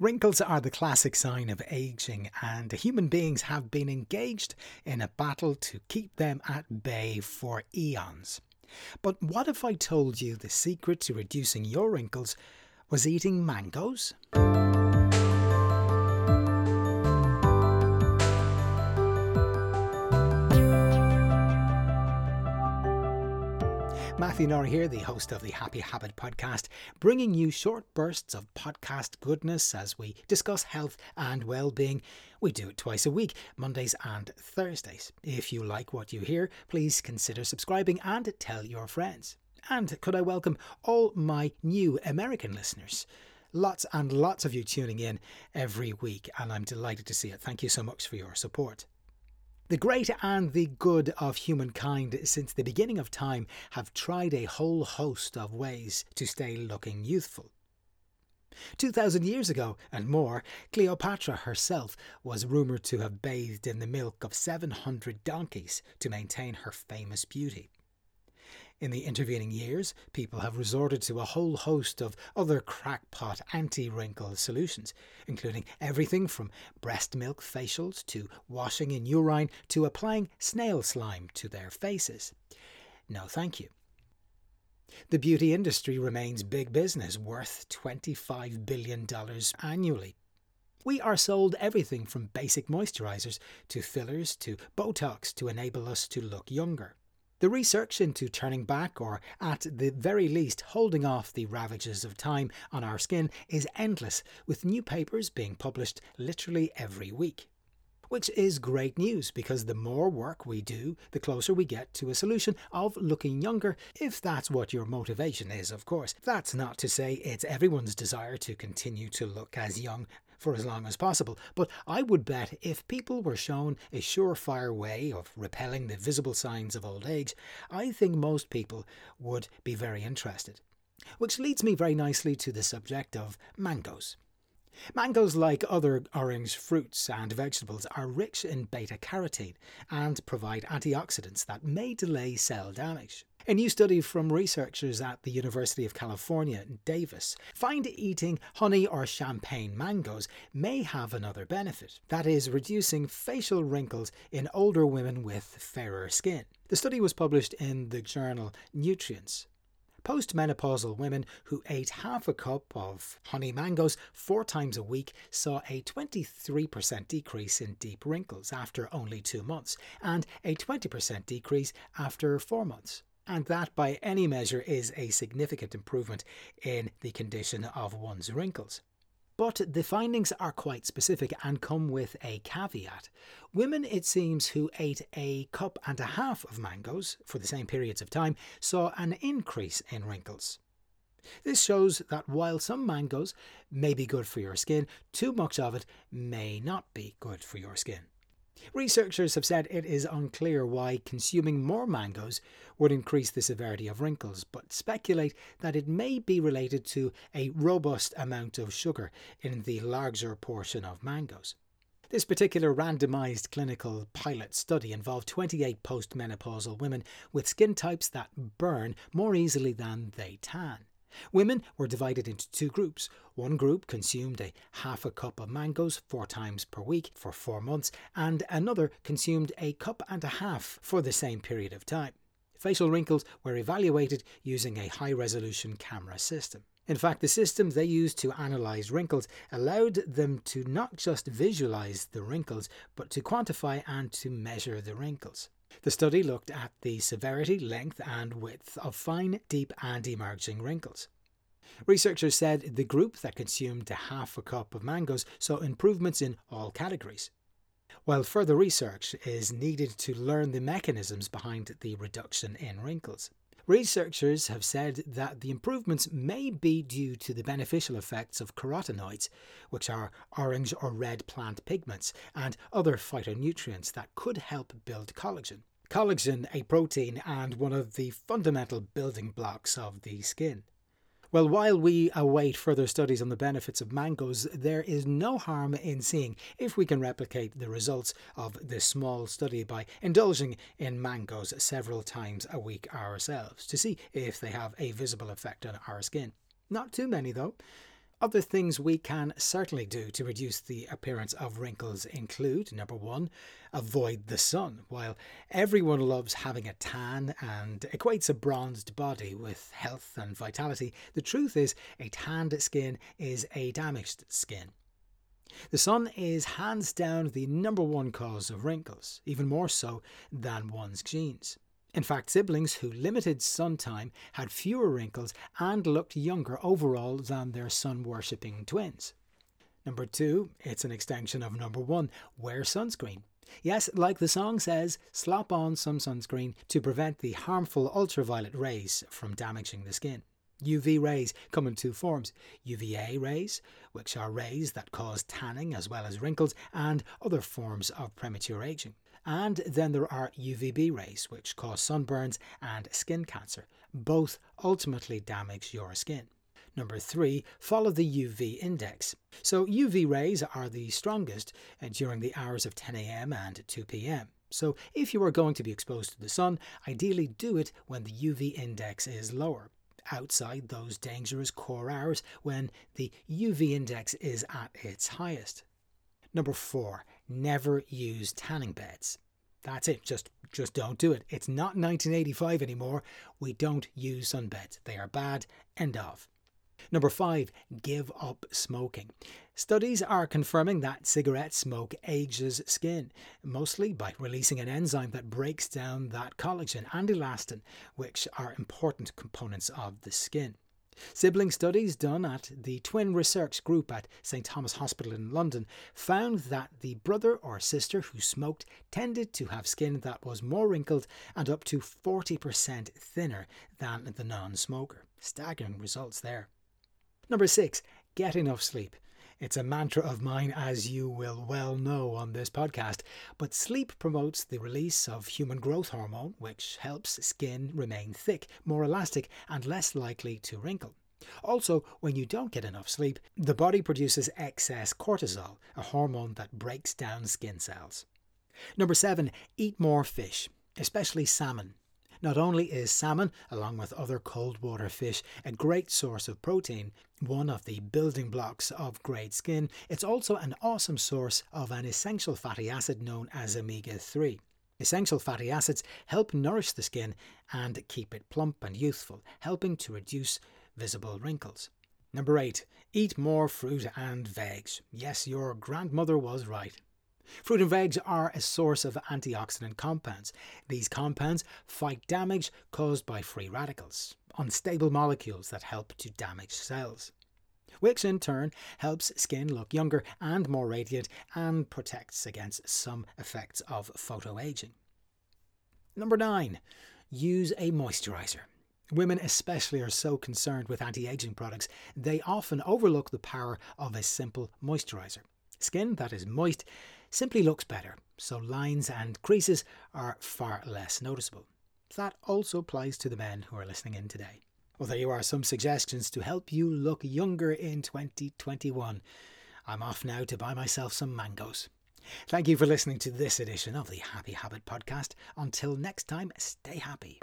Wrinkles are the classic sign of aging, and human beings have been engaged in a battle to keep them at bay for eons. But what if I told you the secret to reducing your wrinkles was eating mangoes? Matthew here, the host of the Happy Habit podcast, bringing you short bursts of podcast goodness as we discuss health and well-being. We do it twice a week, Mondays and Thursdays. If you like what you hear, please consider subscribing and tell your friends. And could I welcome all my new American listeners? Lots and lots of you tuning in every week, and I'm delighted to see it. Thank you so much for your support. The great and the good of humankind since the beginning of time have tried a whole host of ways to stay looking youthful. 2,000 years ago and more, Cleopatra herself was rumoured to have bathed in the milk of 700 donkeys to maintain her famous beauty. In the intervening years, people have resorted to a whole host of other crackpot anti wrinkle solutions, including everything from breast milk facials to washing in urine to applying snail slime to their faces. No, thank you. The beauty industry remains big business, worth $25 billion annually. We are sold everything from basic moisturizers to fillers to Botox to enable us to look younger. The research into turning back, or at the very least holding off the ravages of time on our skin, is endless, with new papers being published literally every week. Which is great news because the more work we do, the closer we get to a solution of looking younger, if that's what your motivation is, of course. That's not to say it's everyone's desire to continue to look as young for as long as possible. But I would bet if people were shown a surefire way of repelling the visible signs of old age, I think most people would be very interested. Which leads me very nicely to the subject of mangoes. Mangoes, like other orange fruits and vegetables, are rich in beta carotene and provide antioxidants that may delay cell damage. A new study from researchers at the University of California, Davis, find eating honey or champagne mangoes may have another benefit, that is, reducing facial wrinkles in older women with fairer skin. The study was published in the journal Nutrients. Postmenopausal women who ate half a cup of honey mangoes four times a week saw a 23% decrease in deep wrinkles after only two months, and a 20% decrease after four months and that by any measure is a significant improvement in the condition of one's wrinkles. But the findings are quite specific and come with a caveat. Women, it seems, who ate a cup and a half of mangoes for the same periods of time saw an increase in wrinkles. This shows that while some mangoes may be good for your skin, too much of it may not be good for your skin. Researchers have said it is unclear why consuming more mangoes would increase the severity of wrinkles, but speculate that it may be related to a robust amount of sugar in the larger portion of mangoes. This particular randomized clinical pilot study involved 28 postmenopausal women with skin types that burn more easily than they tan. Women were divided into two groups. One group consumed a half a cup of mangoes four times per week for four months, and another consumed a cup and a half for the same period of time. Facial wrinkles were evaluated using a high resolution camera system. In fact, the system they used to analyze wrinkles allowed them to not just visualize the wrinkles, but to quantify and to measure the wrinkles. The study looked at the severity, length, and width of fine, deep, and emerging wrinkles. Researchers said the group that consumed half a cup of mangoes saw improvements in all categories. While further research is needed to learn the mechanisms behind the reduction in wrinkles. Researchers have said that the improvements may be due to the beneficial effects of carotenoids, which are orange or red plant pigments, and other phytonutrients that could help build collagen. Collagen, a protein and one of the fundamental building blocks of the skin. Well, while we await further studies on the benefits of mangoes, there is no harm in seeing if we can replicate the results of this small study by indulging in mangoes several times a week ourselves to see if they have a visible effect on our skin. Not too many, though. Other things we can certainly do to reduce the appearance of wrinkles include number one, avoid the sun. While everyone loves having a tan and equates a bronzed body with health and vitality, the truth is a tanned skin is a damaged skin. The sun is hands down the number one cause of wrinkles, even more so than one's genes. In fact, siblings who limited sun time had fewer wrinkles and looked younger overall than their sun worshipping twins. Number two, it's an extension of number one wear sunscreen. Yes, like the song says, slap on some sunscreen to prevent the harmful ultraviolet rays from damaging the skin. UV rays come in two forms UVA rays, which are rays that cause tanning as well as wrinkles and other forms of premature aging. And then there are UVB rays, which cause sunburns and skin cancer. Both ultimately damage your skin. Number three, follow the UV index. So, UV rays are the strongest uh, during the hours of 10 a.m. and 2 p.m. So, if you are going to be exposed to the sun, ideally do it when the UV index is lower. Outside those dangerous core hours when the UV index is at its highest. Number four, never use tanning beds. That's it. Just just don't do it. It's not 1985 anymore. We don't use sunbeds. They are bad. End of. Number five, give up smoking. Studies are confirming that cigarette smoke ages skin, mostly by releasing an enzyme that breaks down that collagen and elastin, which are important components of the skin. Sibling studies done at the Twin Research Group at St Thomas Hospital in London found that the brother or sister who smoked tended to have skin that was more wrinkled and up to 40% thinner than the non smoker. Staggering results there. Number six, get enough sleep. It's a mantra of mine, as you will well know on this podcast. But sleep promotes the release of human growth hormone, which helps skin remain thick, more elastic, and less likely to wrinkle. Also, when you don't get enough sleep, the body produces excess cortisol, a hormone that breaks down skin cells. Number seven, eat more fish, especially salmon. Not only is salmon, along with other cold water fish, a great source of protein, one of the building blocks of great skin, it's also an awesome source of an essential fatty acid known as omega 3. Essential fatty acids help nourish the skin and keep it plump and youthful, helping to reduce visible wrinkles. Number 8. Eat more fruit and veg. Yes, your grandmother was right. Fruit and veg are a source of antioxidant compounds. These compounds fight damage caused by free radicals, unstable molecules that help to damage cells. Which in turn helps skin look younger and more radiant and protects against some effects of photoaging. Number 9. Use a moisturizer. Women, especially, are so concerned with anti aging products, they often overlook the power of a simple moisturizer. Skin that is moist simply looks better, so lines and creases are far less noticeable. That also applies to the men who are listening in today. Well, there you are, some suggestions to help you look younger in 2021. I'm off now to buy myself some mangoes. Thank you for listening to this edition of the Happy Habit Podcast. Until next time, stay happy.